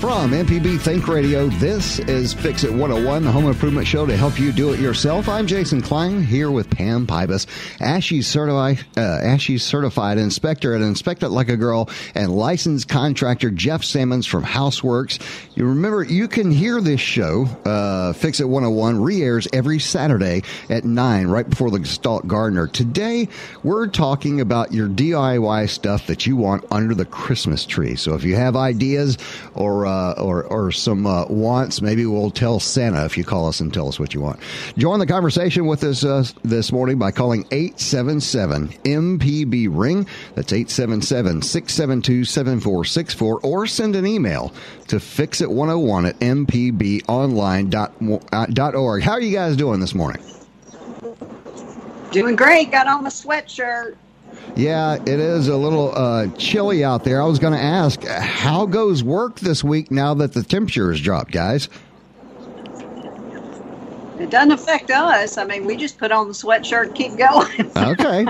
From MPB Think Radio, this is Fix It 101, the home improvement show to help you do it yourself. I'm Jason Klein here with Pam Pybus, ASHI certified, uh, certified inspector at Inspect It Like a Girl, and licensed contractor Jeff Sammons from Houseworks. You remember, you can hear this show, uh, Fix It 101, re-airs every Saturday at 9, right before the Gestalt Gardener. Today, we're talking about your DIY stuff that you want under the Christmas tree. So if you have ideas or uh, or or some uh, wants, maybe we'll tell Santa if you call us and tell us what you want. Join the conversation with us uh, this morning by calling 877 MPB ring. That's 877 672 7464 or send an email to fixit101 at mpbonline.org. How are you guys doing this morning? Doing great. Got on my sweatshirt. Yeah, it is a little uh, chilly out there. I was going to ask, how goes work this week now that the temperature has dropped, guys? It doesn't affect us. I mean, we just put on the sweatshirt and keep going. okay.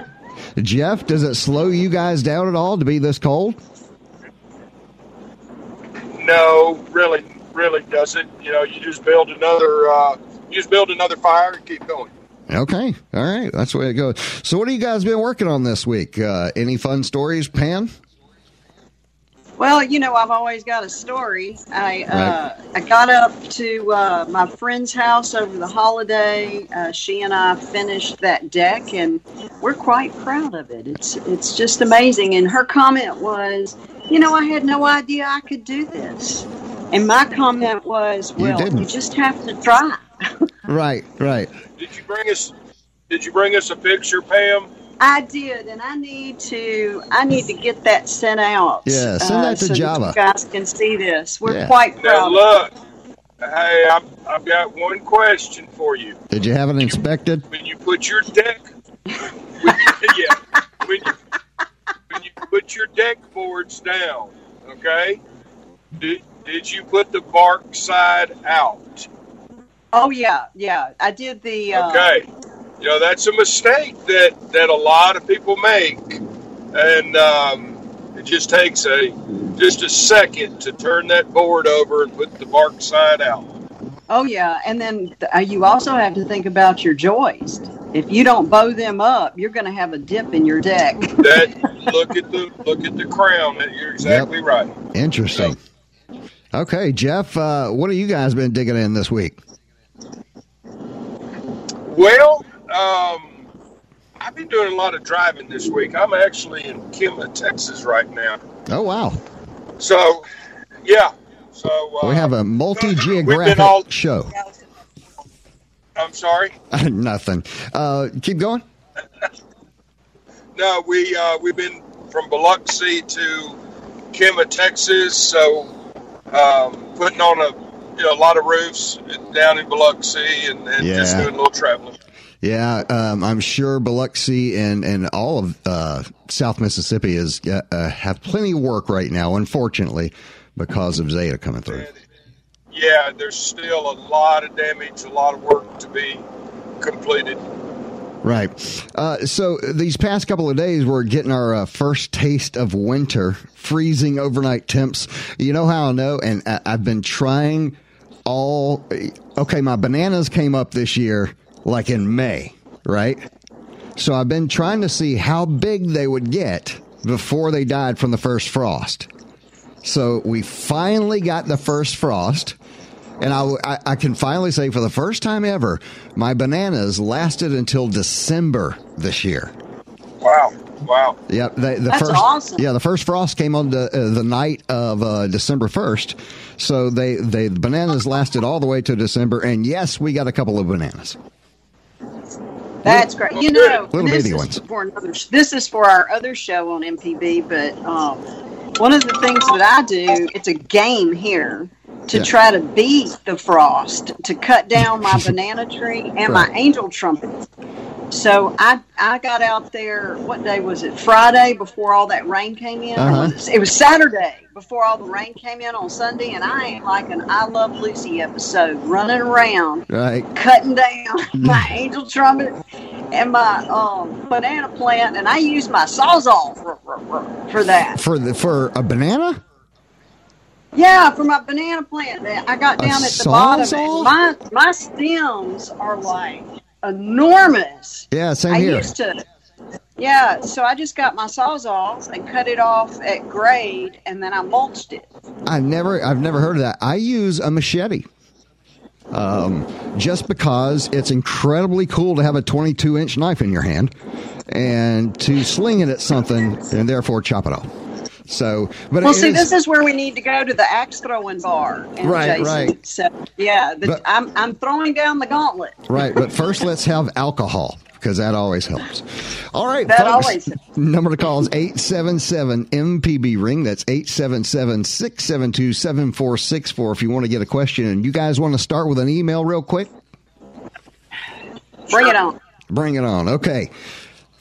Jeff, does it slow you guys down at all to be this cold? No, really, really doesn't. You know, you just build another, uh, you just build another fire and keep going. Okay. All right. That's the way it goes. So, what have you guys been working on this week? Uh, any fun stories, Pam? Well, you know, I've always got a story. I uh, I got up to uh, my friend's house over the holiday. Uh, she and I finished that deck, and we're quite proud of it. It's it's just amazing. And her comment was, you know, I had no idea I could do this. And my comment was, well, didn't. you just have to try. Right. Right. Did you bring us? Did you bring us a picture, Pam? I did, and I need to. I need to get that sent out. Yeah, send that uh, to so Java. you guys can see this. We're Yeah. quite Now proud. look, hey, I've, I've got one question for you. Did you have it inspected? When you put your deck, when you, yeah, when you when you put your deck boards down, okay? Did did you put the bark side out? Oh yeah, yeah. I did the. Uh, Okay. You know, that's a mistake that, that a lot of people make. And um, it just takes a just a second to turn that board over and put the bark side out. Oh yeah, and then uh, you also have to think about your joists. If you don't bow them up, you're going to have a dip in your deck. That look at the look at the crown. That you're exactly right. Interesting. Okay, Jeff, uh, what have you guys been digging in this week? Well, um, I've been doing a lot of driving this week. I'm actually in Kima, Texas right now. Oh, wow. So, yeah. So uh, We have a multi geographic all- show. I'm sorry. Nothing. Uh, keep going. No, we uh, we've been from Biloxi to Kima, Texas. So um, putting on a you know a lot of roofs down in Biloxi and, and just doing a little traveling. Yeah, um, I'm sure Biloxi and, and all of uh, South Mississippi is uh, uh, have plenty of work right now, unfortunately, because of Zeta coming through. Yeah, there's still a lot of damage, a lot of work to be completed. Right. Uh, so these past couple of days, we're getting our uh, first taste of winter, freezing overnight temps. You know how I know? And I, I've been trying all. Okay, my bananas came up this year like in May, right? So I've been trying to see how big they would get before they died from the first frost. So we finally got the first frost. And I, I, I can finally say for the first time ever, my bananas lasted until December this year. Wow, wow. Yeah, they, the That's first awesome. yeah the first frost came on the uh, the night of uh, December first, so they they the bananas lasted all the way to December, and yes, we got a couple of bananas. That's great. You know, Little this bitty is ones. for another. This is for our other show on MPB. But um, one of the things that I do, it's a game here to Yeah. try to beat the frost, to cut down my banana tree and my angel trumpet. So I I got out there. What day was it? Friday before all that rain came in. Uh-huh. Was it, it was Saturday before all the rain came in on Sunday, and I ain't like an I Love Lucy episode, running around, Right. cutting down my angel trumpet and my um, banana plant, and I used my sawzall for, for, that. For the for a banana? Yeah, for my banana plant. I got A down at the bottom. sawzall? My my stems are like enormous. Yeah, same here. I here. used to. Yeah, so I just got my sawzall and cut it off at grade, and then I mulched it. I've never, I've never heard of that. I use a machete, um, just because it's incredibly cool to have a 22 inch knife in your hand and to sling it at something and therefore chop it off. So, but Well, see, is- this is where we need to go to the axe throwing bar, and Right, Jason. right. So, yeah, the, But- I'm I'm throwing down the gauntlet. right. But first, let's have alcohol because that always helps. All right, That folks. always helps. Number to call is 877 MPB ring. That's 877 672 7464 if you want to get a question. And you guys want to start with an email real quick? Bring it on. Bring it on. Okay.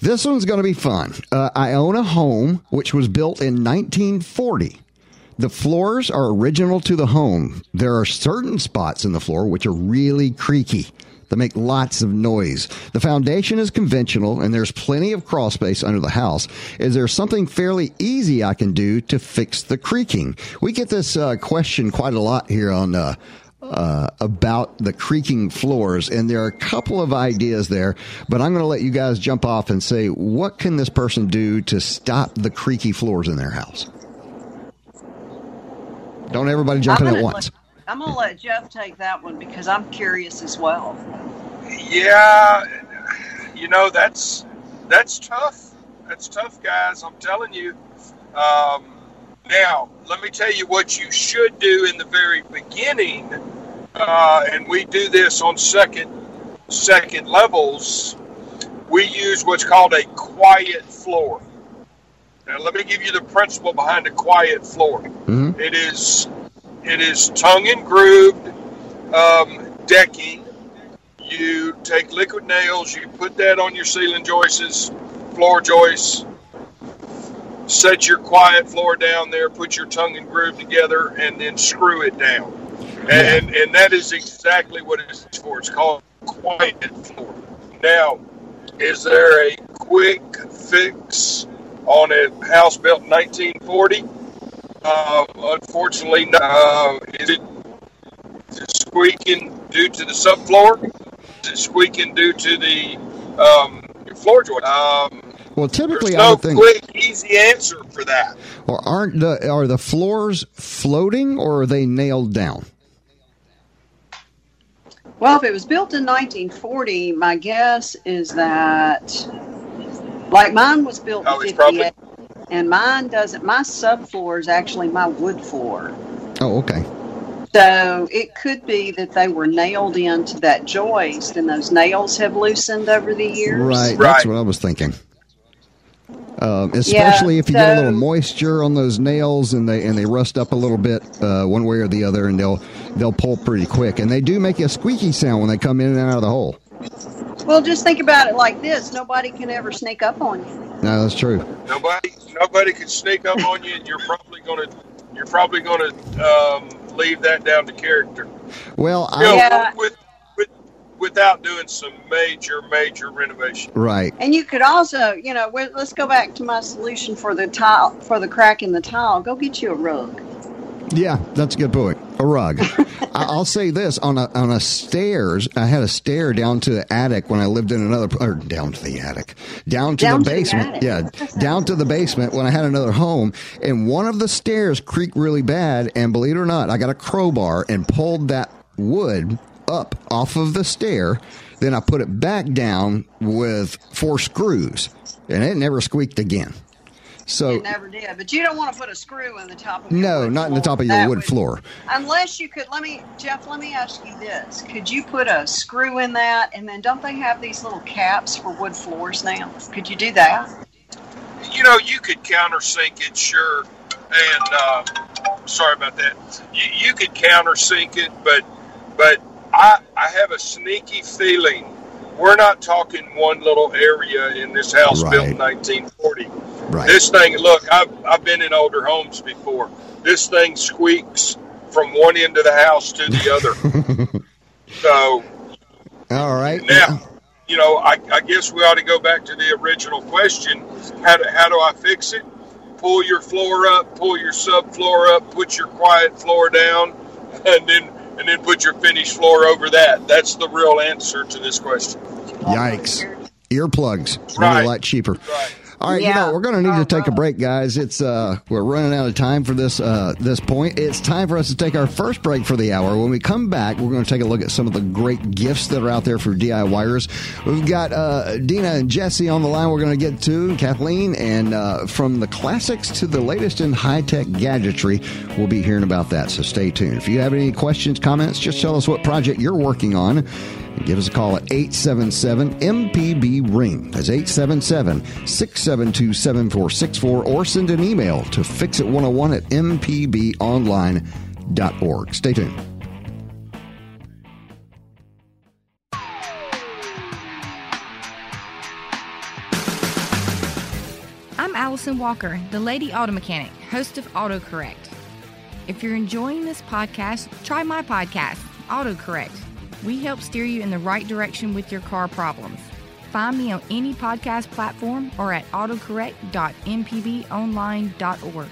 This one's going to be fun. Uh, I own a home which was built in 1940. The floors are original to the home. There are certain spots in the floor which are really creaky. They make lots of noise. The foundation is conventional and there's plenty of crawl space under the house. Is there something fairly easy I can do to fix the creaking? We get this uh, question quite a lot here on uh, uh, about the creaking floors, and there are a couple of ideas there, but I'm going to let you guys jump off and say what can this person do to stop the creaky floors in their house? Don't everybody jump I'm in at gonna once. let- I'm gonna let Jeff take that one because I'm curious as well. Yeah, you know that's that's tough. That's tough, guys. I'm telling you. Um, now, let me tell you what you should do in the very beginning, uh, and we do this on second second levels. We use what's called a quiet floor. Now, let me give you the principle behind a quiet floor. Mhm. It is it is tongue and grooved um, decking. You take liquid nails, you put that on your ceiling joists, floor joists, set your quiet floor down there, put your tongue and groove together, and then screw it down. And, and that is exactly what it's for. It's called quiet floor. Now, is there a quick fix on a house built in 1940? Uh, unfortunately, no. Uh, is it squeaking due to the subfloor? Is it squeaking due to the um, floor joint? Um, Well, typically, I no would think, quick, easy answer for that. or aren't the are the floors floating or are they nailed down? Well, if it was built in 1940, my guess is that, like mine was built Oh, in it's probably- 58, and mine doesn't. My subfloor is actually my wood floor. Oh, okay. So it could be that they were nailed into that joist, and those nails have loosened over the years. Right, that's Right. what I was thinking. Um, especially if you get a little moisture on those nails and they and they rust up a little bit uh, one way or the other, and they'll they'll pull pretty quick, and they do make a squeaky sound when they come in and out of the hole. Well, just think about it like this: nobody can ever sneak up on you. No, that's true. Nobody, nobody can sneak up on you, and you're probably gonna, you're probably gonna um, leave that down to character. Well, You I, know, Yeah. with, with, without doing some major, major renovation. right. And you could also, you know, let's go back to my solution for the tile, for the crack in the tile. Go get you a rug. Yeah, that's a good point. A rug. I- I'll say this on a on a stairs. I had a stair down to the attic when I lived in another or down to the attic, down to Down the to the basement. attic. yeah, down to the basement when I had another home, and one of the stairs creaked really bad. And believe it or not, I got a crowbar and pulled that wood up off of the stair. Then I put it back down with four screws, and it never squeaked again. So It never did. But you don't want to put a screw in the top of your no, wood not in the top of your That wood would- floor. Unless you could, let me, Jeff, let me ask you this. Could you put a screw in that? And then don't they have these little caps for wood floors now? Could you do that? You know, you could countersink it, sure. And uh, sorry about that. You, you could countersink it, but but I I have a sneaky feeling we're not talking one little area in this house built in 1940. Right. This thing, look, I've, I've been in older homes before. This thing squeaks from one end of the house to the other. so All right. now, you know, I, I guess we ought to go back to the original question. How do, how do I fix it? Pull your floor up, pull your subfloor up, put your quiet floor down, and then and then put your finished floor over that. That's the real answer to this question. Yikes. Earplugs. Really Right. a lot cheaper. Right. All right, you know, we're going to need to take a Uh-huh. break, guys. It's uh we're running out of time for this uh this point. It's time for us to take our first break for the hour. When we come back, we're going to take a look at some of the great gifts that are out there for DIYers. We've got uh Dina and Jesse on the line we're going to get to, and Kathleen, and uh from the classics to the latest in high-tech gadgetry, we'll be hearing about that. So stay tuned. If you have any questions, comments, just tell us what project you're working on. Give us a call at 877 MPB Ring. That's 877 672 7464 or send an email to fixit101 at mpbonline.org. Stay tuned. I'm Allison Walker, the Lady Auto Mechanic, host of AutoCorrect. If you're enjoying this podcast, try my podcast, AutoCorrect. We help steer you in the right direction with your car problems. Find me on any podcast platform or at autocorrect.mpbonline.org.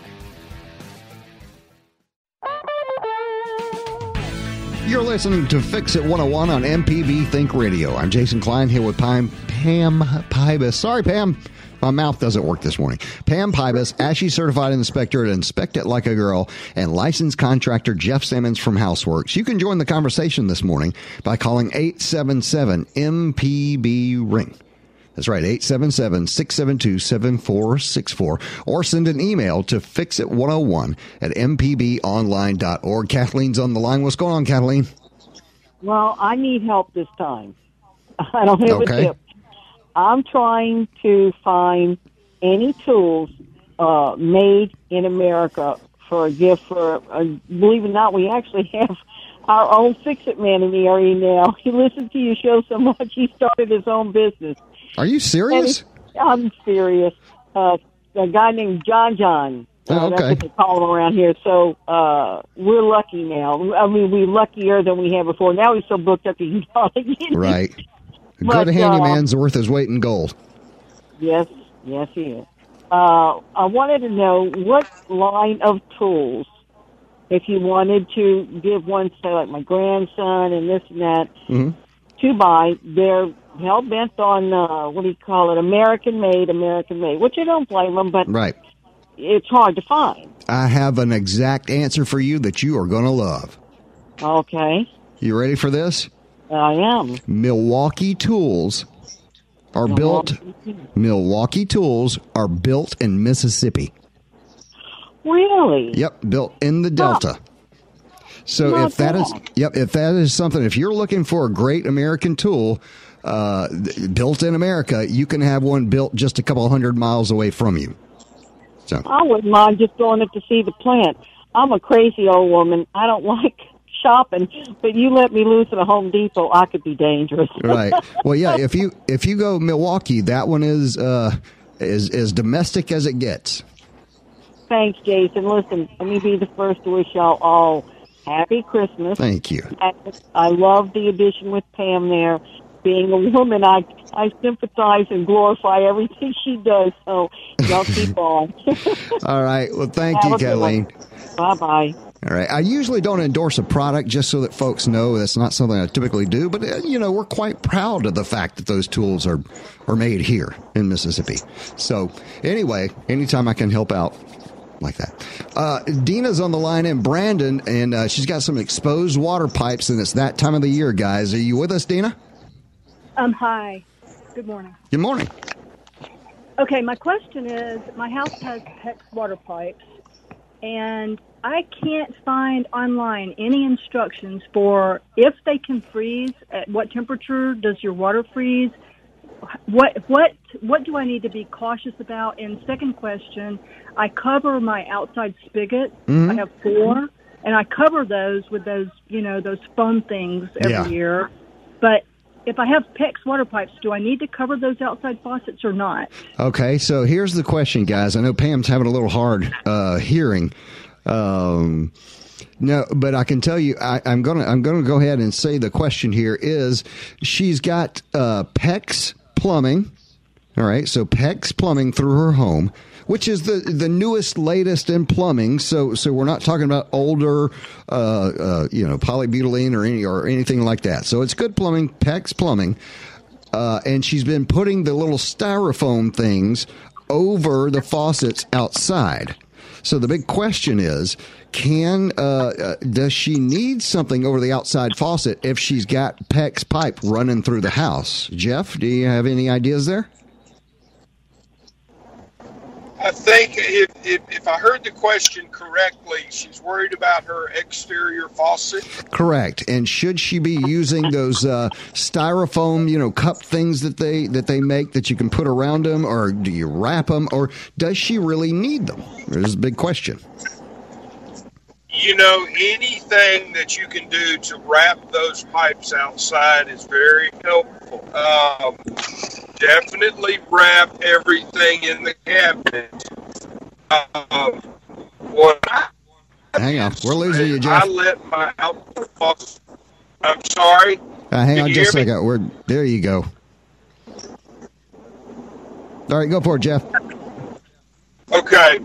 You're listening to Fix It 101 on MPB Think Radio. I'm Jason Klein here with Pam, Pam Pybus. Sorry, Pam. My mouth doesn't work this morning. Pam Pybus, ASHI certified inspector at Inspect It Like a Girl, and licensed contractor Jeff Simmons from Houseworks. You can join the conversation this morning by calling 877 MPB Ring. That's right, 877 672 7464. Or send an email to fixit101 at mpbonline.org. Kathleen's on the line. What's going on, Kathleen? Well, I need help this time. I don't have Okay. a tip. I'm trying to find any tools uh, made in America for a gift for. Uh, believe it or not, we actually have our own fix it man in the area now. He listens to your show so much, he started his own business. Are you serious? he- I'm serious. Uh, a guy named John John. Uh, Oh, That's what they call him around here. So uh, we're lucky now. I mean, we're luckier than we had before. Now he's so booked up not getting Right. But, good uh, handyman's worth his weight in gold. Yes, yes, he is. Uh, I wanted to know what line of tools, if you wanted to give one to like my grandson and this and that, Mhm. To buy, they're hell bent on uh, what do you call it, American made, American made, which I don't blame them, but Right. it's hard to find. I have an exact answer for you that you are going to love. Okay, You ready for this? I am. Milwaukee tools are built Milwaukee tools are built in Mississippi. Really? Yep, built in the Delta. So Not if that is yep, if that is something if you're looking for a great American tool uh, built in America, you can have one built just a couple hundred miles away from you. So I wouldn't mind just going up to see the plant. I'm a crazy old woman. I don't like shopping, but you let me loose at a Home Depot, I could be dangerous. right. Well, yeah. If you if you go Milwaukee, that one is uh, is as domestic as it gets. Thanks, Jason. Listen, let me be the first to wish y'all all happy Christmas. Thank you. I, love the addition with Pam there. Being a woman, I I sympathize and glorify everything she does. So y'all keep on. All right. Well, thank Have you, a good one. Kathleen. bye bye. All right. I usually don't endorse a product just so that folks know that's not something I typically do, but uh, you know, we're quite proud of the fact that those tools are are made here in Mississippi. So, anyway, anytime I can help out like that. Uh, Dina's on the line in Brandon, and uh, she's got some exposed water pipes, and it's that time of the year, guys. Are you with us, Dina? Um, hi. Good morning. Good morning. Okay, my question is my house has PEX water pipes, and I can't find online any instructions for if they can freeze, at what temperature does your water freeze? What what what do I need to be cautious about? And second question, I cover my outside spigot. I have four, and I cover those with those you know those foam things every Yeah. year. But if I have PEX water pipes, do I need to cover those outside faucets or not? Okay, so here's the question, guys. I know Pam's having a little hard uh, hearing. Um, no, but I can tell you, I, am gonna I'm gonna go ahead and say the question here is she's got uh, PEX plumbing. All right, so PEX plumbing through her home, which is the the newest, latest in plumbing. So so we're not talking about older, uh, uh, you know, polybutylene or any or anything like that. So it's good plumbing, PEX plumbing, uh, and she's been putting the little styrofoam things over the faucets outside. So the big question is, can uh, uh, does she need something over the outside faucet if she's got PEX pipe running through the house? Jeff, do you have any ideas there? I think if, if, if, I heard the question correctly, she's worried about her exterior faucet. Correct. And should she be using those uh, styrofoam, you know, cup things that they that they make that you can put around them, or do you wrap them, or does she really need them? There's a big question you know, anything that you can do to wrap those pipes outside is very helpful. Um, definitely wrap everything in the cabinet. Um, what I, hang on, we're losing you, Jeff. I let my outdoor faucet. I'm sorry. Uh, hang on just a second. We're there. You go. All right, go for it, Jeff. Okay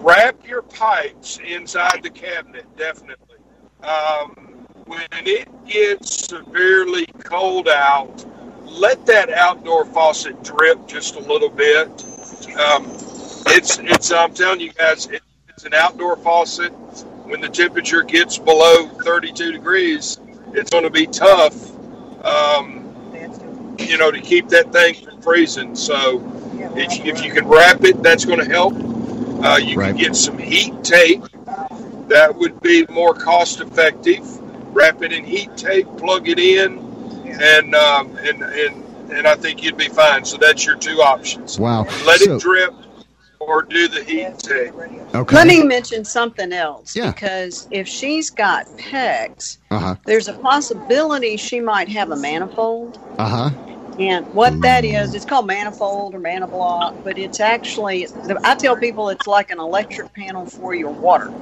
wrap your pipes inside the cabinet, definitely. Um, when it gets severely cold out, let that outdoor faucet drip just a little bit. Um, it's it's I'm telling you guys, it, it's an outdoor faucet. When the temperature gets below 32 degrees, it's going to be tough. Um, you know, to keep that thing from freezing. So, if, if you can wrap it, that's going to help. Uh, you right. can get some heat tape. That would be more cost effective. Wrap it in heat tape, plug it in, and um, and and and I think you'd be fine. So that's your two options. Wow. Let so, it drip or do the heat tape. Okay. Let me mention something else yeah. because if she's got PEX, uh-huh. there's a possibility she might have a manifold. Uh huh. And what that is, it's called manifold or Manabloc, but it's actually, I tell people it's like an electric panel for your water.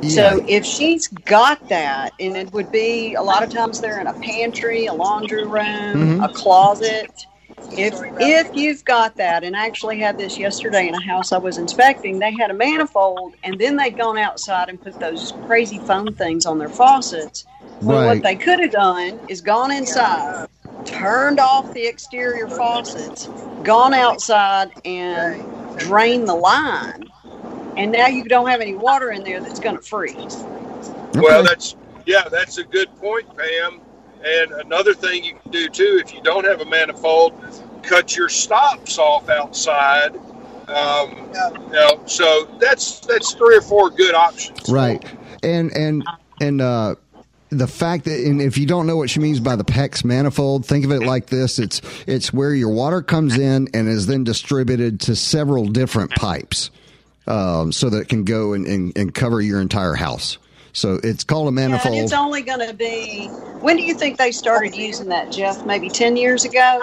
Yeah. So if she's got that, and it would be a lot of times they're in a pantry, a laundry room, mm-hmm. a closet. If if you've got that, and I actually had this yesterday in a house I was inspecting, they had a manifold, and then they'd gone outside and put those crazy foam things on their faucets. Well, right. what they could have done is gone inside, turned off the exterior faucets, gone outside and drained the line, and now you don't have any water in there that's going to freeze. Well, that's yeah, that's a good point, Pam. And another thing you can do too, if you don't have a manifold, cut your stops off outside. Um, you know, so that's that's three or four good options. Right, and and and uh, the fact that, and if you don't know what she means by the PEX manifold, think of it like this: it's it's where your water comes in and is then distributed to several different pipes, um, so that it can go and, and, and, cover your entire house. So it's called a manifold. Yeah, it's only going to be. When do you think they started using that, Jeff? Maybe ten years ago.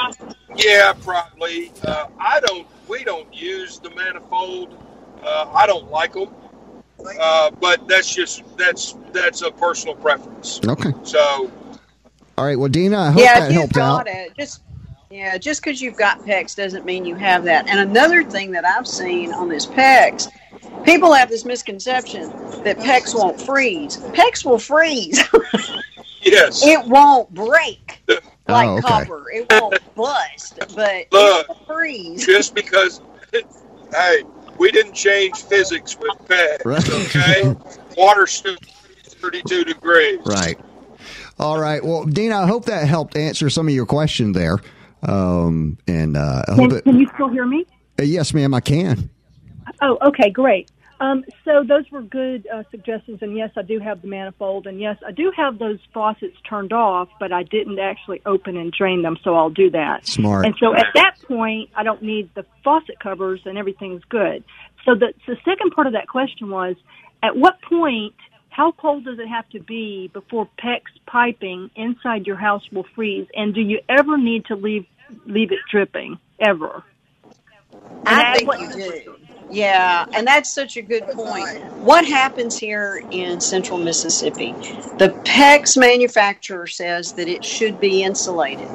Yeah, probably. Uh, I don't. We don't use the manifold. Uh, I don't like them. Uh, but that's just that's that's a personal preference. Okay. So. All right. Well, Dina, I hope yeah, that helped out. It, just yeah, just because you've got PEX doesn't mean you have that. And another thing that I've seen on this PEX, people have this misconception that PEX won't freeze. PEX will freeze. yes. It won't break like oh, okay. copper. It won't bust, but Look, it will freeze. Just because, hey, we didn't change physics with PEX. Right. Okay, water still 32 degrees. Right. All right. Well, Dina, I hope that helped answer some of your question there. Um, and uh, I can, it, can you still hear me? Uh, yes, ma'am. I can. Oh, okay, great. Um, so those were good uh, suggestions, and yes, I do have the manifold, and yes, I do have those faucets turned off, but I didn't actually open and drain them, so I'll do that. Smart. And so at that point, I don't need the faucet covers, and everything's good. So the, the second part of that question was, at what point how cold does it have to be before PEX piping inside your house will freeze? And do you ever need to leave leave it dripping ever? I think you do. Yeah, and that's such a good point. What happens here in central Mississippi? The PEX manufacturer says that it should be insulated.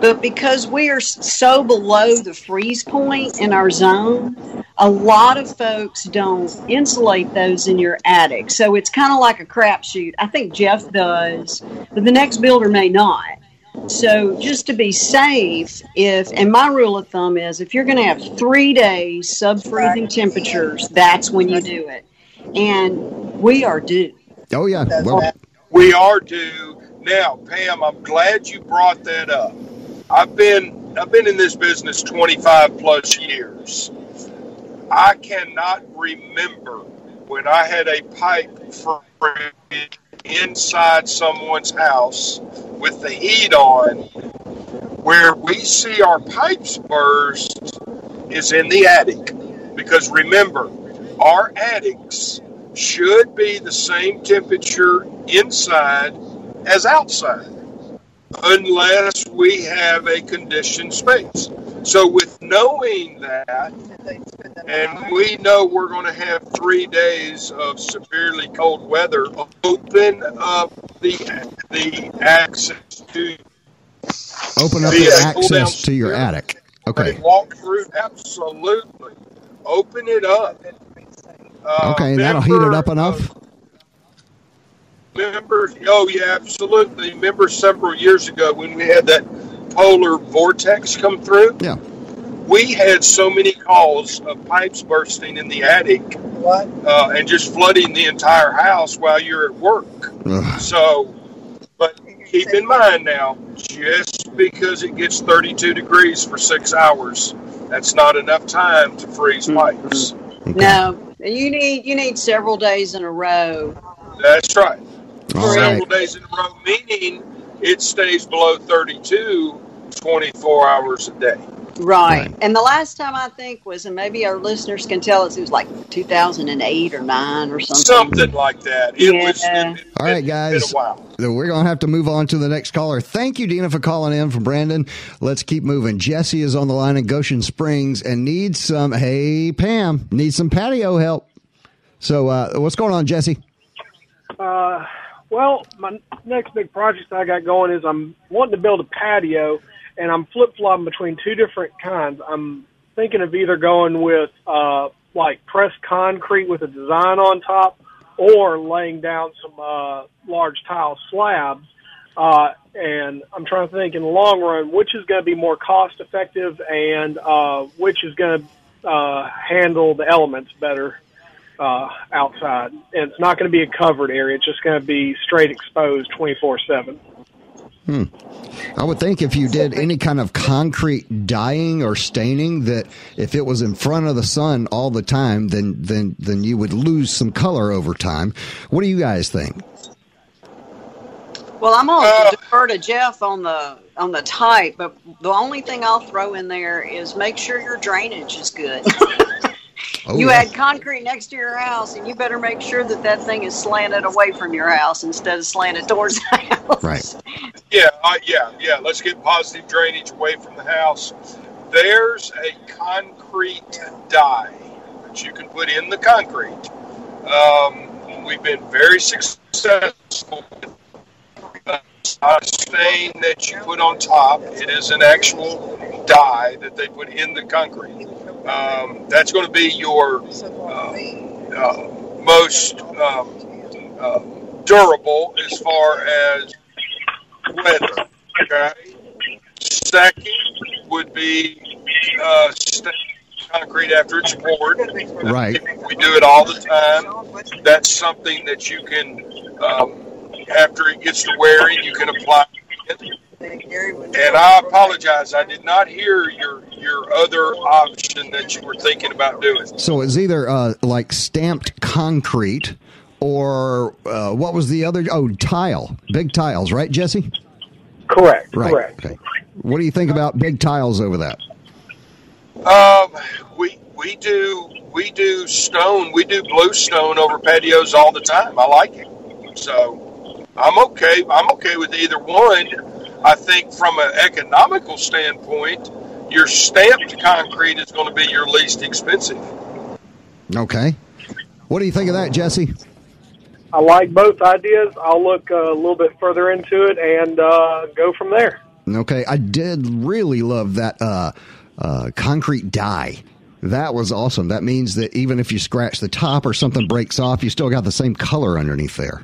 But because we are so below the freeze point in our zone, a lot of folks don't insulate those in your attic. So it's kind of like a crapshoot. I think Jeff does, but the next builder may not. So just to be safe, if and my rule of thumb is if you're going to have three days sub freezing temperatures, that's when you do it. And we are due. Oh yeah, well, We are due now, Pam. I'm glad you brought that up. I've been I've been in this business 25 plus years. I cannot remember when I had a pipe freeze inside someone's house with the heat on, where we see our pipes burst is in the attic. Because remember, our attics should be the same temperature inside as outside, unless we have a conditioned space. So, with knowing that, and we know we're going to have three days of severely cold weather, open up the the access to open up the a cool down access to your attic. Okay. walk through. Absolutely, open it up. Uh, Okay, that'll heat it up enough. of- Remember, oh yeah, absolutely. Remember several years ago when we had that polar vortex come through? Yeah. We had so many calls of pipes bursting in the attic uh, and just flooding the entire house while you're at work. Ugh. So, but keep in mind now, just because it gets 32 degrees for six hours, that's not enough time to freeze pipes. No, you need you need several days in a row. That's right. All Several right. days in a row, meaning it stays below 32 24 hours a day. Right. Right. And the last time I think was, and maybe our listeners can tell us, it was like 2008 or 9 or something. Something like that. It Yeah. was. It, it, All right, Been guys. a while. We're going to have to move on to the next caller. Thank you, Dina, for calling in from Brandon. Let's keep moving. Jesse is on the line in Goshen Springs and needs some, hey, Pam, needs some patio help. So, uh, what's going on, Jesse? Uh, well, my next big project I got going is I'm wanting to build a patio, and I'm flip flopping between two different kinds. I'm thinking of either going with uh, like pressed concrete with a design on top, or laying down some uh, large tile slabs. Uh, and I'm trying to think in the long run which is going to be more cost effective and uh, which is going to uh, handle the elements better uh, outside. And it's not going to be a covered area. It's just going to be straight exposed 24 7. I would think if you did any kind of concrete dyeing or staining, that if it was in front of the sun all the time, then then then you would lose some color over time. What do you guys think? Well, I'm going Uh. to defer to Jeff on the on the type, but the only thing I'll throw in there is make sure your drainage is good. Oh, you yeah. had concrete next to your house, and you better make sure that that thing is slanted away from your house instead of slanted towards the house. Right. Yeah, uh, yeah, yeah. Let's get positive drainage away from the house. There's a concrete dye that you can put in the concrete. Um, we've been very successful. a stain that you put on top. It is an actual dye that they put in the concrete. Um, that's going to be your uh, uh, most um, uh, durable as far as weather. Okay. Second would be uh, concrete after it's poured. Right. We do it all the time. That's something that you can, um, after it gets to wearing, you can apply. It. And I apologize, I did not hear your your other option that you were thinking about doing. So it's either uh, like stamped concrete or uh, what was the other? Oh, tile, big tiles, right, Jesse? Correct. Right. Correct. Okay. What do you think about big tiles over that? Um, we we do we do stone, we do blue stone over patios all the time. I like it. So I'm okay. I'm okay with either one. I think from an economical standpoint, your stamped concrete is going to be your least expensive. Okay. What do you think of that, Jesse? I like both ideas. I'll look uh, a little bit further into it and uh, go from there. Okay, I did really love that uh, uh, concrete dye. That was awesome. That means that even if you scratch the top or something breaks off, you still got the same color underneath there.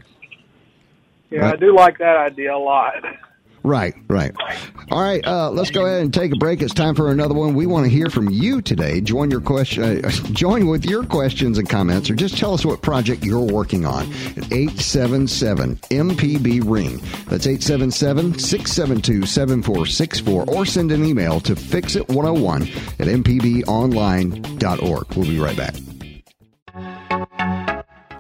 Yeah, right. I do like that idea a lot. Right, right. All right, uh, let's go ahead and take a break. It's time for another one. We want to hear from you today. Join your question, uh, join with your questions and comments, or just tell us what project you're working on at 877 MPB Ring. That's 877 672 7464, or send an email to fixit101 at mpbonline.org. We'll be right back.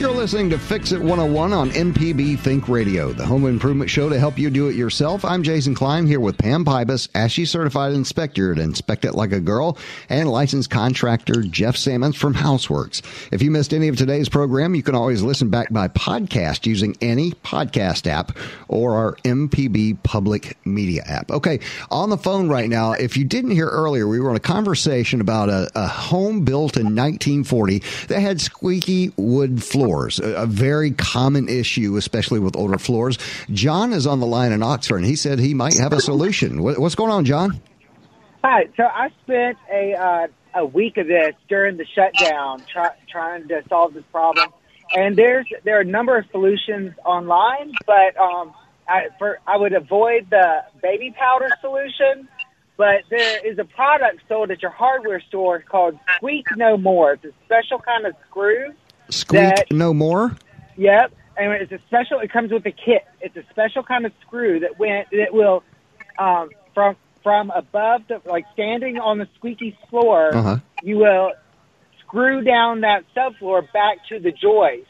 You're listening to Fix It 101 on MPB Think Radio, the home improvement show to help you do it yourself. I'm Jason Klein here with Pam Pybus, ASHI certified inspector at Inspect It Like a Girl, and licensed contractor Jeff Sammons from Houseworks. If you missed any of today's program, you can always listen back by podcast using any podcast app or our MPB public media app. Okay, on the phone right now, if you didn't hear earlier, we were in a conversation about a, a home built in 1940 that had squeaky wood floors floors, a, a, very common issue, especially with older floors. John is on the line in Oxford, and he said he might have a solution. What, what's going on, John? Hi. So I spent a uh, a week of this during the shutdown try, trying to solve this problem, and there's there are a number of solutions online, but um, I, for I would avoid the baby powder solution. But there is a product sold at your hardware store called Squeak No More. It's a special kind of screw Squeak that, no more. Yep, and it's a special. It comes with a kit. It's a special kind of screw that went that will um, from from above the like standing on the squeaky floor. Uh-huh. You will screw down that subfloor back to the joist,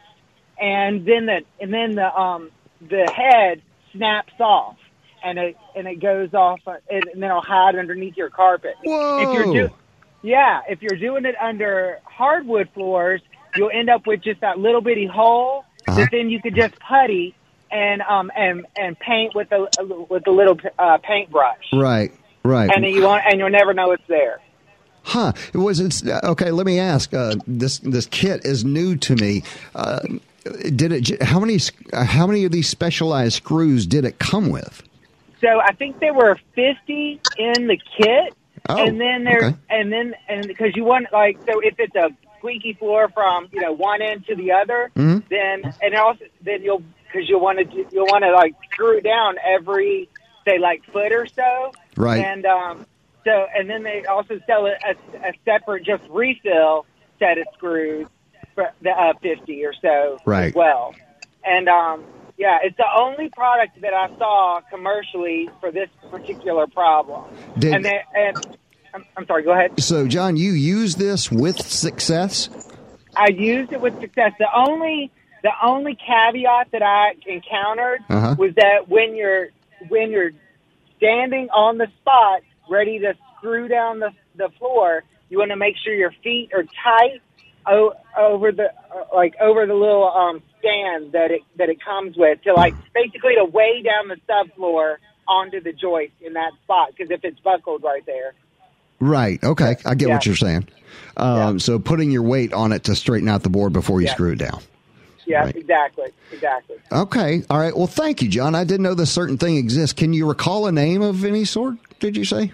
and then the and then the um the head snaps off, and it and it goes off, uh, and then it'll hide underneath your carpet. Whoa! If you're do- yeah, if you're doing it under hardwood floors, you'll end up with just that little bitty hole uh-huh. that then you could just putty and um and and paint with a with a little uh, paintbrush. Right, right. And you want and you'll never know it's there. Huh? It Was it okay? Let me ask. Uh, this this kit is new to me. Uh, did it? How many how many of these specialized screws did it come with? So I think there were fifty in the kit, oh, and then there okay. and then and because you want like so if it's a squeaky floor from you know one end to the other, mm-hmm. then and also then you'll because you'll want to you'll want to like screw it down every say like foot or so, right? And um, so and then they also sell a, a, a separate just refill set of screws for the uh, fifty or so right. as well. And um, yeah, it's the only product that I saw commercially for this particular problem. Did, and they, and I'm, I'm sorry. Go ahead. So, John, you use this with success? I used it with success. The only the only caveat that I encountered uh-huh. was that when you're when you're standing on the spot, ready to screw down the the floor, you want to make sure your feet are tight o- over the uh, like over the little um, stand that it that it comes with to like basically to weigh down the subfloor onto the joist in that spot because if it's buckled right there. Right. Okay. I get Yeah. what you're saying. Um, Yeah. So putting your weight on it to straighten out the board before you Yeah. screw it down. Yeah, Right. exactly, exactly. Okay. All right. Well, thank you, John. I didn't know this certain thing exists. Can you recall a name of any sort? Did you say?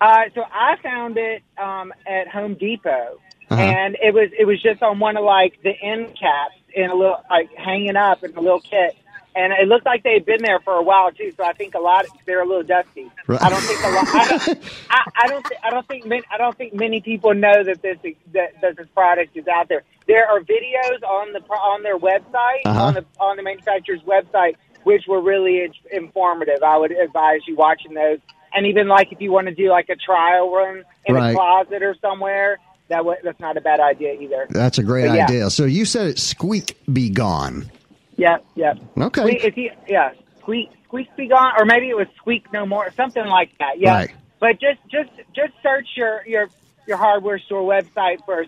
Uh, so I found it um, at Home Depot, uh-huh. and it was it was just on one of like the end caps in a little like hanging up in a little kit and it looked like they had been there for a while too. So I think a lot they're a little dusty. Right. I don't think a lot. I don't. I, I don't. Th- I don't think. Many, I don't think many people know that this that, that this product is out there. There are videos on the on their website uh-huh. on the on the manufacturer's website which were really informative. I would advise you watching those. And even like if you want to do like a trial run in right. a closet or somewhere, that w- that's not a bad idea either. That's a great yeah. idea. So you said it's squeak be gone. Yep, yep. Okay. Squeak, if you, yeah, squeak, squeak be gone, or maybe it was squeak no more, something like that. Yeah. Right. But just, just, just search your your your hardware store website for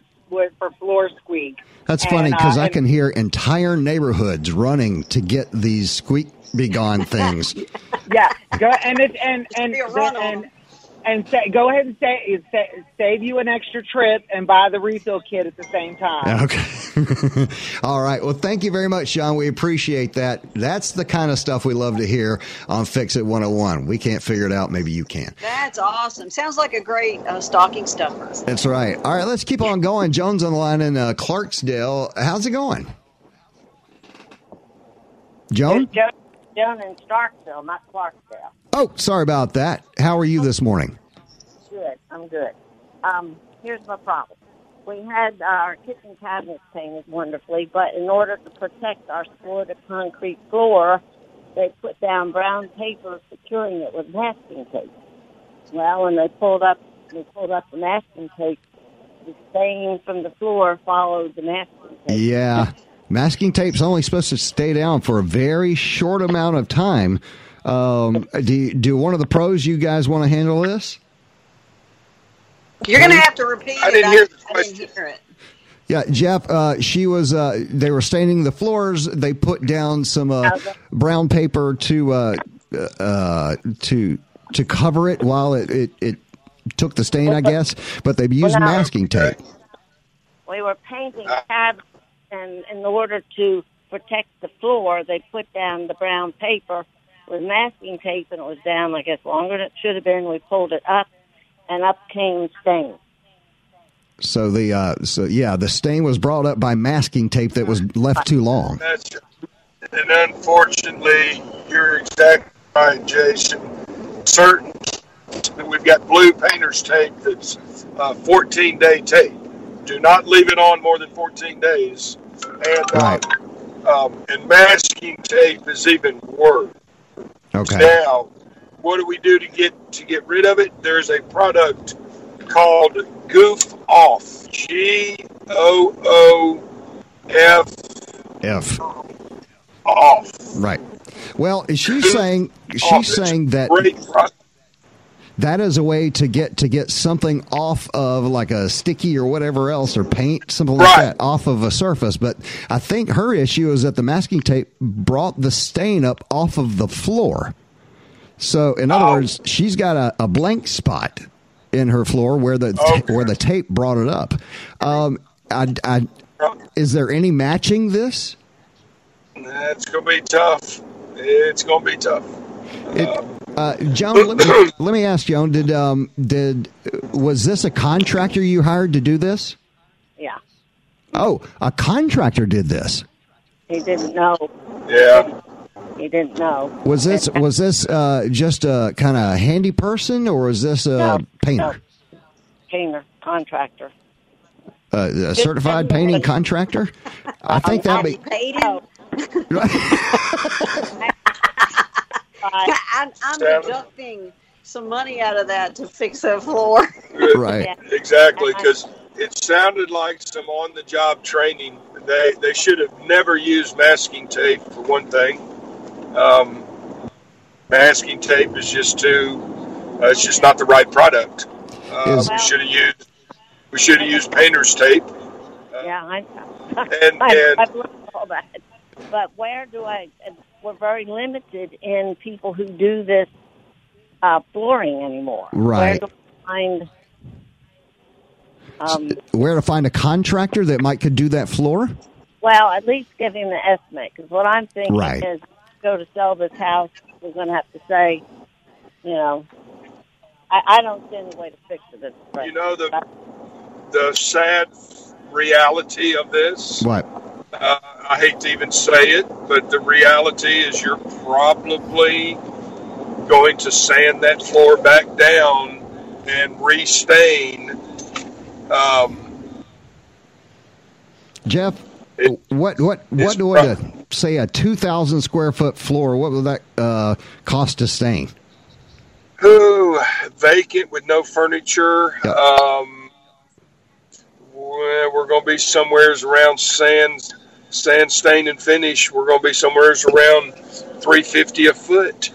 for floor squeak. That's and, funny because uh, I can hear entire neighborhoods running to get these squeak be gone things. yeah, go and it's and and and, and and say, go ahead and say, say, save you an extra trip and buy the refill kit at the same time. Okay. All right. Well, thank you very much, Sean. We appreciate that. That's the kind of stuff we love to hear on Fix It 101. We can't figure it out. Maybe you can. That's awesome. Sounds like a great uh, stocking stuffer. That's right. All right. Let's keep on going. Jones on the line in uh, Clarksdale. How's it going? Joan? Joan, Joan in Starkville, not Clarksdale. Oh, sorry about that. How are you this morning? Good. I'm good. Um, here's my problem. We had our kitchen cabinets painted wonderfully, but in order to protect our Florida concrete floor, they put down brown paper securing it with masking tape. Well, when they pulled up, they pulled up the masking tape. The stain from the floor followed the masking tape. Yeah, masking tape's only supposed to stay down for a very short amount of time um, do do one of the pros you guys want to handle this? You're going to have to repeat I didn't hear the question. Didn't hear it. Yeah, Jeff. Uh, she was. Uh, they were staining the floors. They put down some uh, brown paper to uh, uh, to to cover it while it, it, it took the stain, I guess. But they used well, masking tape. We were painting cabinets, and in order to protect the floor, they put down the brown paper with masking tape and it was down, I guess, longer than it should have been. We pulled it up and up came stain. So the uh, so yeah, the stain was brought up by masking tape that was left too long. That's and unfortunately, you're exactly right, Jason. Certain we've got blue painter's tape that's uh, 14 day tape. Do not leave it on more than 14 days. And right. uh, um, and masking tape is even worse. Okay. Now, what do we do to get to get rid of it? There's a product called Goof Off. G O O F F off. Right. Well, she's saying she's saying that that is a way to get to get something off of like a sticky or whatever else or paint something like right. that off of a surface. But i think her issue is that the masking tape brought the stain up off of the floor. So in other oh. words she's got a, a, blank spot in her floor where the okay. where the tape brought it up. Um, I, I, is there any matching this? It's gonna be tough. It's gonna be tough. It, uh, Joan, let me, let me ask Joan. Did um did was this a contractor you hired to do this? Yeah. Oh, a contractor did this. He didn't know. Yeah. He didn't know. Was this was this uh, just a kind of handy person, or was this a no, painter? No. Painter, contractor. Uh, a certified painting contractor. I think that'd be. I'm, I'm deducting some money out of that to fix that floor. right. Exactly, because it sounded like some on-the-job training. They they should have never used masking tape for one thing. Um, masking tape is just too. Uh, it's just not the right product. Uh, we should have used. We should have used painter's tape. Uh, yeah, I. and, I, and I've learned all that. But where do I? We're very limited in people who do this uh, flooring anymore. Right. Where to find um, where to find a contractor that might could do that floor? Well, at least give him the estimate because what I'm thinking right. is go to sell this house, we're going to have to say, you know, I, I don't see any way to fix it. Right. You know the the sad reality of this. What? Uh, I hate to even say it, but the reality is you're probably going to sand that floor back down and restain. Um, Jeff, what what what do I say a two thousand square foot floor? What will that uh, cost to stain? Who vacant with no furniture? Um, we're going to be somewheres around sand, sand, stain, and finish. We're going to be somewheres around three fifty a foot.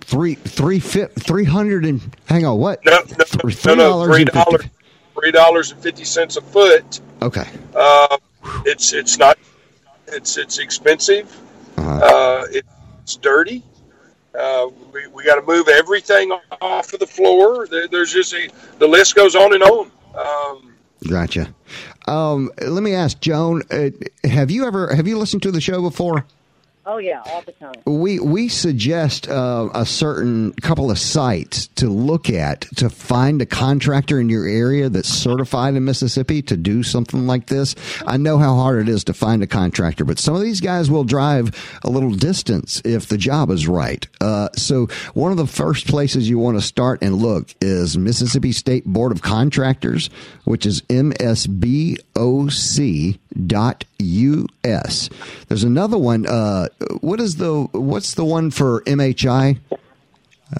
Three three fi- three hundred and hang on what? No, no, Th- no, no, three dollars, three dollars and fifty cents a foot. Okay. Uh, it's it's not it's it's expensive. Uh, it's dirty. Uh, we we got to move everything off of the floor. There, there's just a, the list goes on and on. Um, Gotcha. Um, let me ask Joan. Uh, have you ever have you listened to the show before? Oh yeah, all the time. We we suggest uh, a certain couple of sites to look at to find a contractor in your area that's certified in Mississippi to do something like this. I know how hard it is to find a contractor, but some of these guys will drive a little distance if the job is right. Uh, so one of the first places you want to start and look is Mississippi State Board of Contractors, which is MSBOC dot us. There's another one. Uh, what is the what's the one for MHI?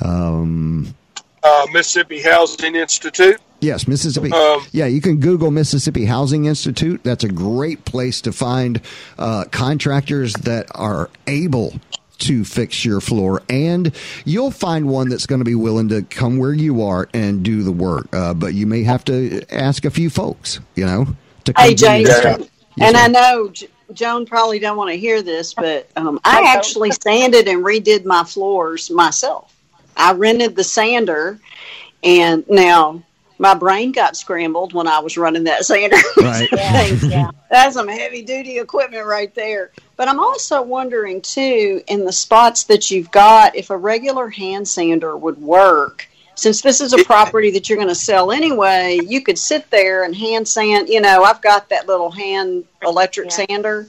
Um, uh, Mississippi Housing Institute. Yes, Mississippi. Um, yeah, you can Google Mississippi Housing Institute. That's a great place to find uh, contractors that are able to fix your floor, and you'll find one that's going to be willing to come where you are and do the work. Uh, but you may have to ask a few folks, you know, to come Hey, do Jason. job. and I know J- Joan probably don't want to hear this, but um, I actually sanded and redid my floors myself. I rented the sander, and now my brain got scrambled when I was running that sander. Right. yeah. That's some heavy duty equipment right there. But I'm also wondering too, in the spots that you've got, if a regular hand sander would work. Since this is a property that you're going to sell anyway, you could sit there and hand sand. You know, I've got that little hand electric sander.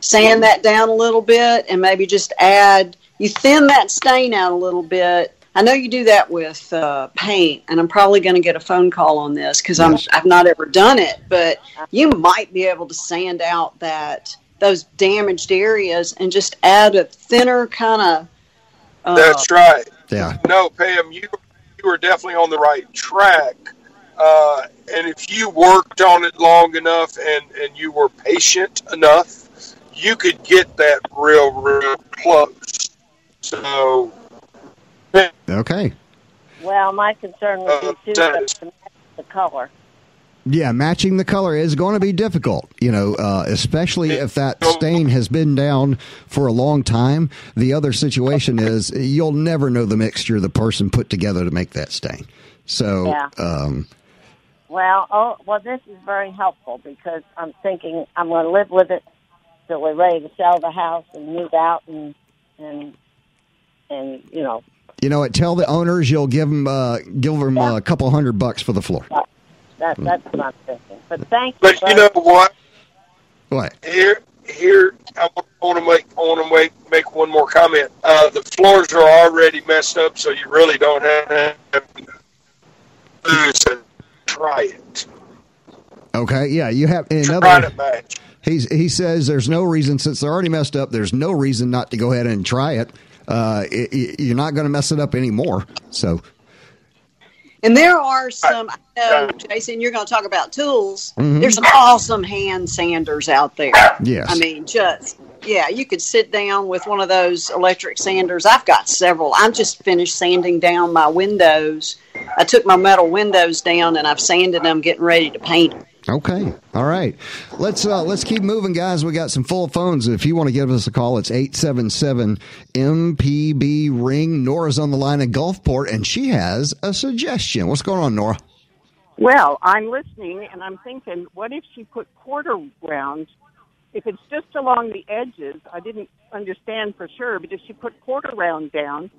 Sand that down a little bit, and maybe just add. You thin that stain out a little bit. I know you do that with uh, paint, and I'm probably going to get a phone call on this because I'm I've not ever done it. But you might be able to sand out that those damaged areas and just add a thinner kind of. Uh, That's right. Yeah. No, Pam, you you are definitely on the right track. Uh, and if you worked on it long enough and, and you were patient enough, you could get that real, real close. So, Okay. Well, my concern would be Uh, too that to match the color. Yeah, matching the color is going to be difficult, you know, uh, especially if that stain has been down for a long time. The other situation is you'll never know the mixture the person put together to make that stain. So, Yeah. um, Well, oh, well, this is very helpful because I'm thinking I'm going to live with it till we're ready to sell the house and move out and and and you know you know what? Tell the owners you'll give them uh, give them a couple hundred bucks for the floor. That that's what I'm thinking. But thank you. but you very- know what? What? Here, here, I want to make, I want to make, make one more comment. Uh, the floors are already messed up, so you really don't have to lose and try it. Okay, yeah, you have another. Try other. to match. He's, he says there's no reason since they're already messed up. There's no reason not to go ahead and try it. Uh, it, it- you're not going to mess it up anymore. So And there are some, I know, Jason, you're going to talk about tools. Mhm. There's some awesome hand sanders out there. Yes. I mean, just, yeah, you could sit down with one of those electric sanders. I've got several. I'm just finished sanding down my windows. I took my metal windows down and I've sanded them, getting ready to paint them. Okay. All right. Let's uh, let's keep moving, guys. We got some full phones. If you want to give us a call, it's 877 MPB ring. Nora's on the line in Gulfport, and she has a suggestion. What's going on, Nora? Well, I'm listening and I'm thinking, what if she put quarter rounds? If it's just along the edges, I didn't understand for sure, but if she put quarter round down,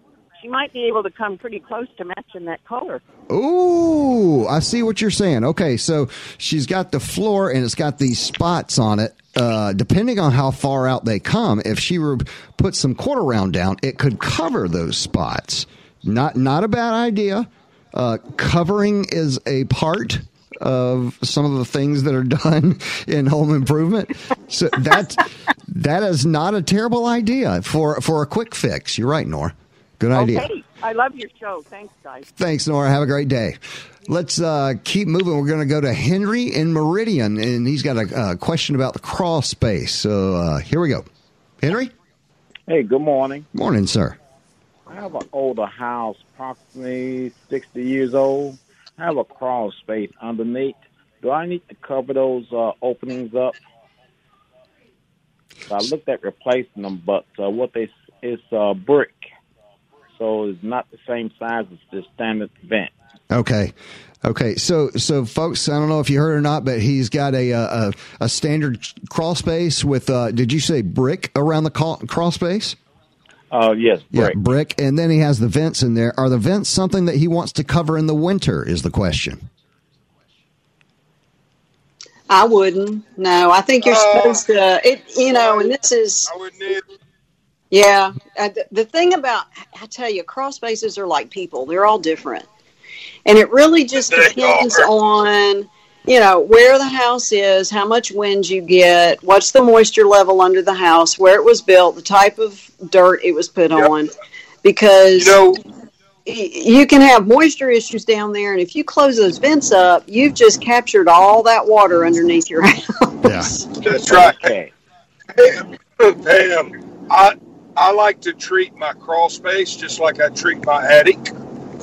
she might be able to come pretty close to matching that color. Ooh, I see what you're saying. Okay, so she's got the floor and it's got these spots on it. Uh, depending on how far out they come, if she were put some quarter round down, it could cover those spots. Not not a bad idea. Uh, covering is a part of some of the things that are done in home improvement. So that that is not a terrible idea for for a quick fix. You're right, Nora. Good idea. Okay. I love your show. Thanks, guys. Thanks, Nora. Have a great day. Let's uh, keep moving. We're going to go to Henry in Meridian, and he's got a, a question about the crawl space. So uh, here we go. Henry? Hey, good morning. Morning, sir. I have an older house, approximately 60 years old. I have a crawl space underneath. Do I need to cover those uh, openings up? So I looked at replacing them, but uh, what they is uh, brick, so it's not the same size as the standard vent. Okay. Okay, so so folks, I don't know if you heard or not, but he's got a a, a standard crawl space with. Uh, did you say brick around the crawl, crawl space? Uh, yes, brick. Yeah, brick, and then he has the vents in there. Are the vents something that he wants to cover in the winter? Is the question. I wouldn't. No, I think you're Uh, supposed to. It, you know, and this is. I wouldn't either. Yeah, uh, the, the thing about I tell you, crawl spaces are like people; they're all different, and it really just depends on you know where the house is, how much wind you get, what's the moisture level under the house, where it was built, the type of dirt it was put on, because You know, you can have moisture issues down there, and if you close those vents up, you've just captured all that water underneath your house. Yeah. that's right. Okay. Pam, Pam, I I like to treat my crawl space just like I treat my attic.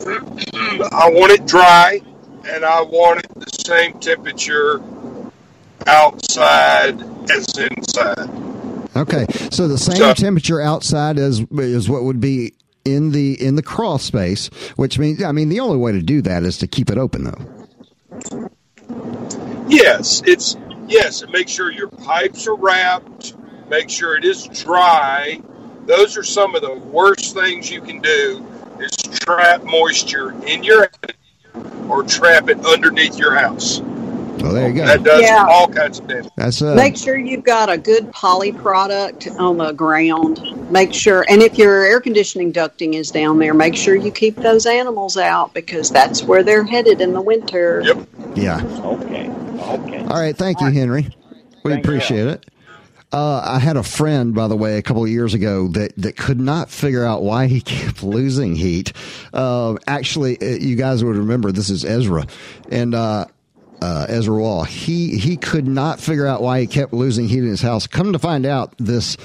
I want it dry, and I want it the same temperature outside as inside. Okay, so the same So- temperature outside as is what would be in the in the crawl space, which means I mean the only way to do that is to keep it open though. Yes, it's yes, and make sure your pipes are wrapped. Make sure it is dry. Those are some of the worst things you can do is trap moisture in your or trap it underneath your house. Well, there you go. That does Yeah. all kinds of damage. That's uh, Make sure you've got a good poly product on the ground. Make sure, and if your air conditioning ducting is down there, make sure you keep those animals out because that's where they're headed in the winter. Yep. yeah. Okay. Okay. All right, thank you, Henry. We Thank you. appreciate it. Uh, I had a friend, by the way, a couple of years ago that, that could not figure out why he kept losing heat. Uh, actually, uh, you guys would remember this is Ezra, and uh, uh, Ezra Wall. He he could not figure out why he kept losing heat in his house. Come to find out, this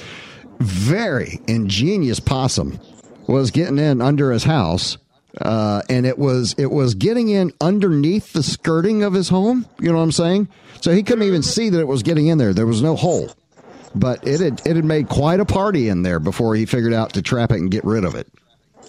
very ingenious possum was getting in under his house. Uh, and it was it was getting in underneath the skirting of his home. You know what I'm saying? So he couldn't even see that it was getting in there. There was no hole, but it had it had made quite a party in there before he figured out to trap it and get rid of it.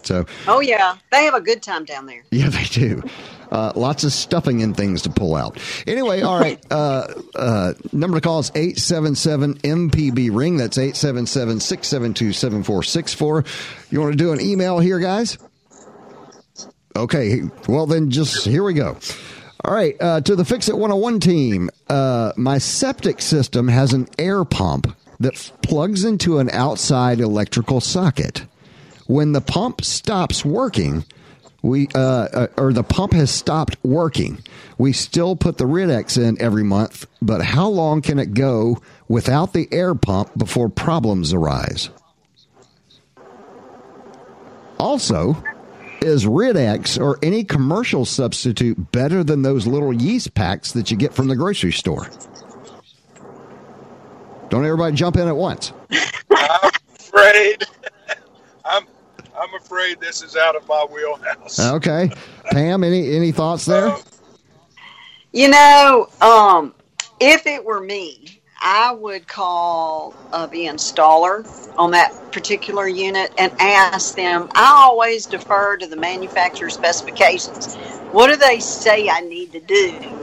So Oh yeah, they have a good time down there. yeah, they do. Uh, lots of stuffing and things to pull out. Anyway, all right. Uh, uh, number to call is 877 MPB ring. That's 877 672 7464. You want to do an email here, guys? Okay. Well, then just here we go. All right. Uh, to the Fix It 101 team, uh, my septic system has an air pump that f- plugs into an outside electrical socket when the pump stops working, we uh, uh, or the pump has stopped working, we still put the Rid-X in every month. But how long can it go without the air pump before problems arise? Also, is Rid-X or any commercial substitute better than those little yeast packs that you get from the grocery store? Don't everybody jump in at once. I'm afraid. I'm I'm afraid this is out of my wheelhouse. Okay, Pam, any any thoughts there? You know, um, if it were me, I would call uh, the installer on that particular unit and ask them. I always defer to the manufacturer specifications. What do they say I need to do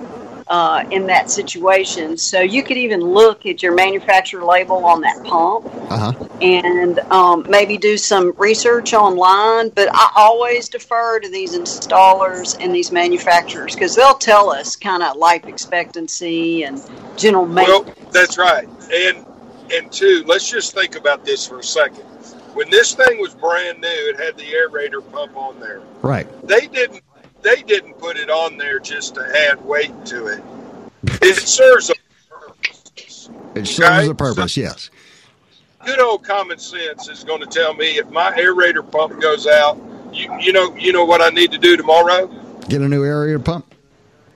uh, in that situation. So you could even look at your manufacturer label on that pump Uh huh. and um, maybe do some research online. But I always defer to these installers and these manufacturers because they'll tell us kind of life expectancy and general Well, maintenance. That's right. And and two, let's just think about this for a second. When this thing was brand new, it had the aerator pump on there. Right. They didn't they didn't put it on there just to add weight to it. It serves a purpose. It serves a purpose. Yes. good old common sense is going to tell me if my aerator pump goes out, you you know you know what I need to do tomorrow. Get a new aerator pump.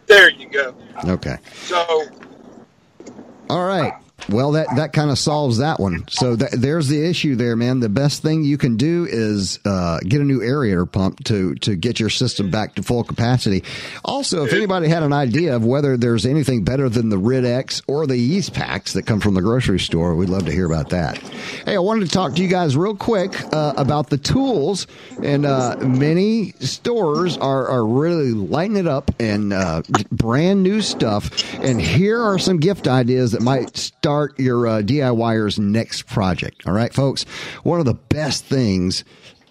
There you go. Okay. So All right. Well, that, that kind of solves that one. So th- there's the issue there, man. The best thing you can do is uh, get a new aerator pump to to get your system back to full capacity. Also, if anybody had an idea of whether there's anything better than the Rid-X or the yeast packs that come from the grocery store, we'd love to hear about that. Hey, I wanted to talk to you guys real quick uh, about the tools, and uh, many stores are are really lighting it up and uh, brand new stuff. And here are some gift ideas that might start your uh, DIYer's next project. All right, folks. One of the best things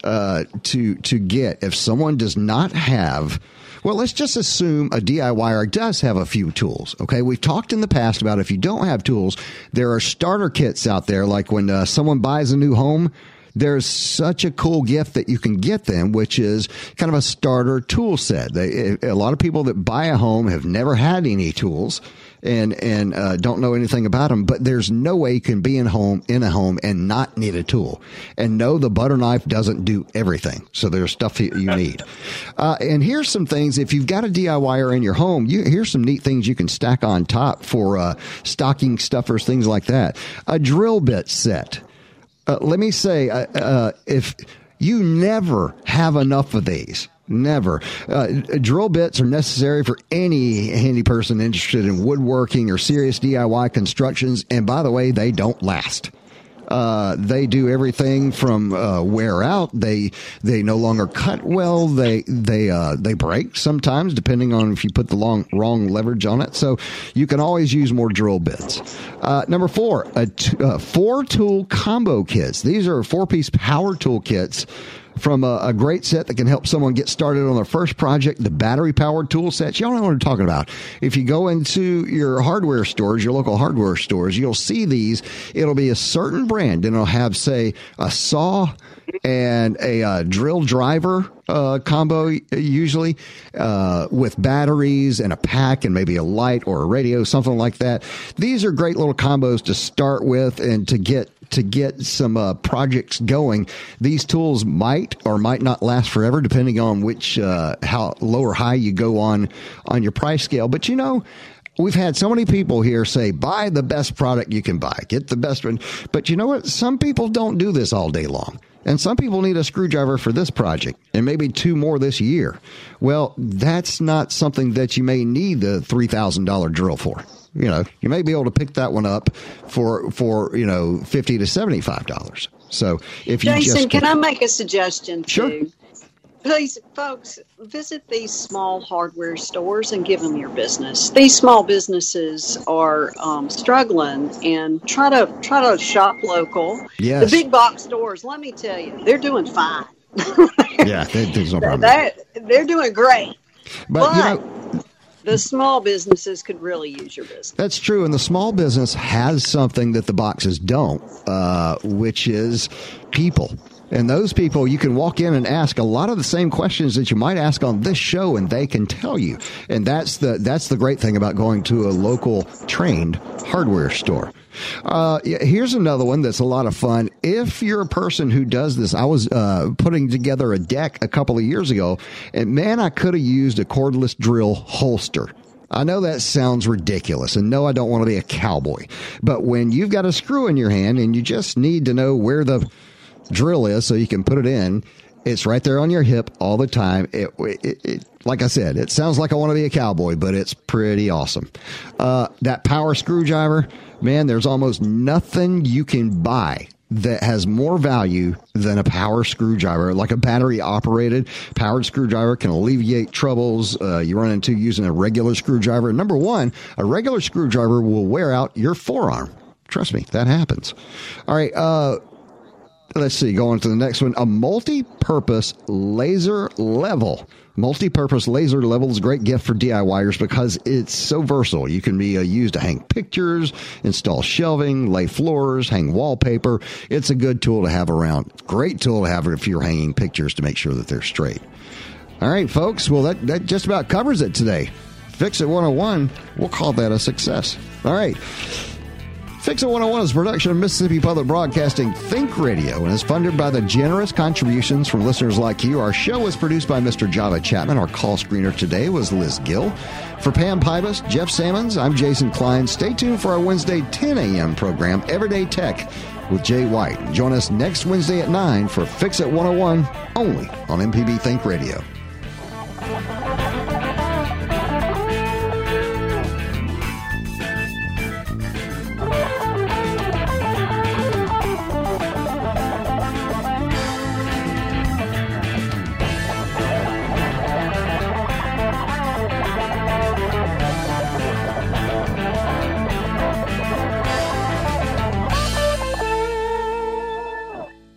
uh, to to get if someone does not have. Well, let's just assume a DIYer does have a few tools. Okay, we've talked in the past about if you don't have tools, there are starter kits out there. Like when uh, someone buys a new home, there's such a cool gift that you can get them, which is kind of a starter tool set. They, a lot of people that buy a home have never had any tools and and uh, don't know anything about them. But there's no way you can be in home in a home and not need a tool. And no, the butter knife doesn't do everything. So there's stuff you you need. Uh, and here's some things. If you've got a DIYer in your home, you, here's some neat things you can stack on top for uh, stocking stuffers, things like that. A drill bit set. Uh, let me say, uh, uh, if you never have enough of these, never. Uh, drill bits are necessary for any handy person interested in woodworking or serious DIY constructions. And by the way, they don't last. Uh, they do everything from uh, wear out. They they no longer cut well. They they uh, they break sometimes, depending on if you put the long wrong leverage on it. So you can always use more drill bits. Uh, number four, a t- uh, four tool combo kits. These are four piece power tool kits from a, a, great set that can help someone get started on their first project, the battery powered tool sets. Y'all know what I'm talking about. If you go into your hardware stores, your local hardware stores, you'll see these. It'll be a certain brand and it'll have, say, a saw and a uh, drill driver uh, combo usually uh, with batteries and a pack and maybe a light or a radio, something like that. These are great little combos to start with and to get to get some uh, projects going. These tools might or might not last forever, depending on which uh, how low or high you go on on your price scale. But you know. We've had so many people here say, buy the best product you can buy, get the best one. But you know what? Some people don't do this all day long. And some people need a screwdriver for this project and maybe two more this year. Well, that's not something that you may need the $3,000 drill for. You know, you may be able to pick that one up for, for, you know, 50 to $75. So if you Jason, just. can I make a suggestion Sure. too? Please, folks, visit these small hardware stores and give them your business. These small businesses are um, struggling, and try to try to shop local. Yes. The big box stores, let me tell you, they're doing fine. Yeah, there- there's no problem. They're, they're doing great. But, you know, the small businesses could really use your business. That's true, and the small business has something that the boxes don't, uh, which is people. And those people, you can walk in and ask a lot of the same questions that you might ask on this show, and they can tell you. And that's the that's the great thing about going to a local trained hardware store. Uh, here's another one that's a lot of fun. If you're a person who does this, I was uh, putting together a deck a couple of years ago, and man, I could have used a cordless drill holster. I know that sounds ridiculous, and no, I don't want to be a cowboy. But when you've got a screw in your hand and you just need to know where the drill is so you can put it in, it's right there on your hip all the time. It, it, it like I said, it sounds like I want to be a cowboy, but it's pretty awesome. Uh, that power screwdriver, man, there's almost nothing you can buy that has more value than a power screwdriver, like a battery operated powered screwdriver can alleviate troubles uh, you run into using a regular screwdriver. Number one, a regular screwdriver will wear out your forearm. Trust me, that happens. All right. Uh, let's see. Going to the next one. A multi purpose laser level. Multi purpose laser level is a great gift for DIYers because it's so versatile. You can be uh, used to hang pictures, install shelving, lay floors, hang wallpaper. It's a good tool to have around. Great tool to have if you're hanging pictures to make sure that they're straight. All right, folks. Well, that, that just about covers it today. Fix It 101, we'll call that a success. All right. Fix It 101 is a production of Mississippi Public Broadcasting Think Radio and is funded by the generous contributions from listeners like you. Our show was produced by Mr. Java Chapman. Our call screener today was Liz Gill. For Pam Pybus, Jeff Sammons, I'm Jason Klein. Stay tuned for our Wednesday 10 a.m. program, Everyday Tech with Jay White. Join us next Wednesday at 9 for Fix It 101, only on MPB Think Radio.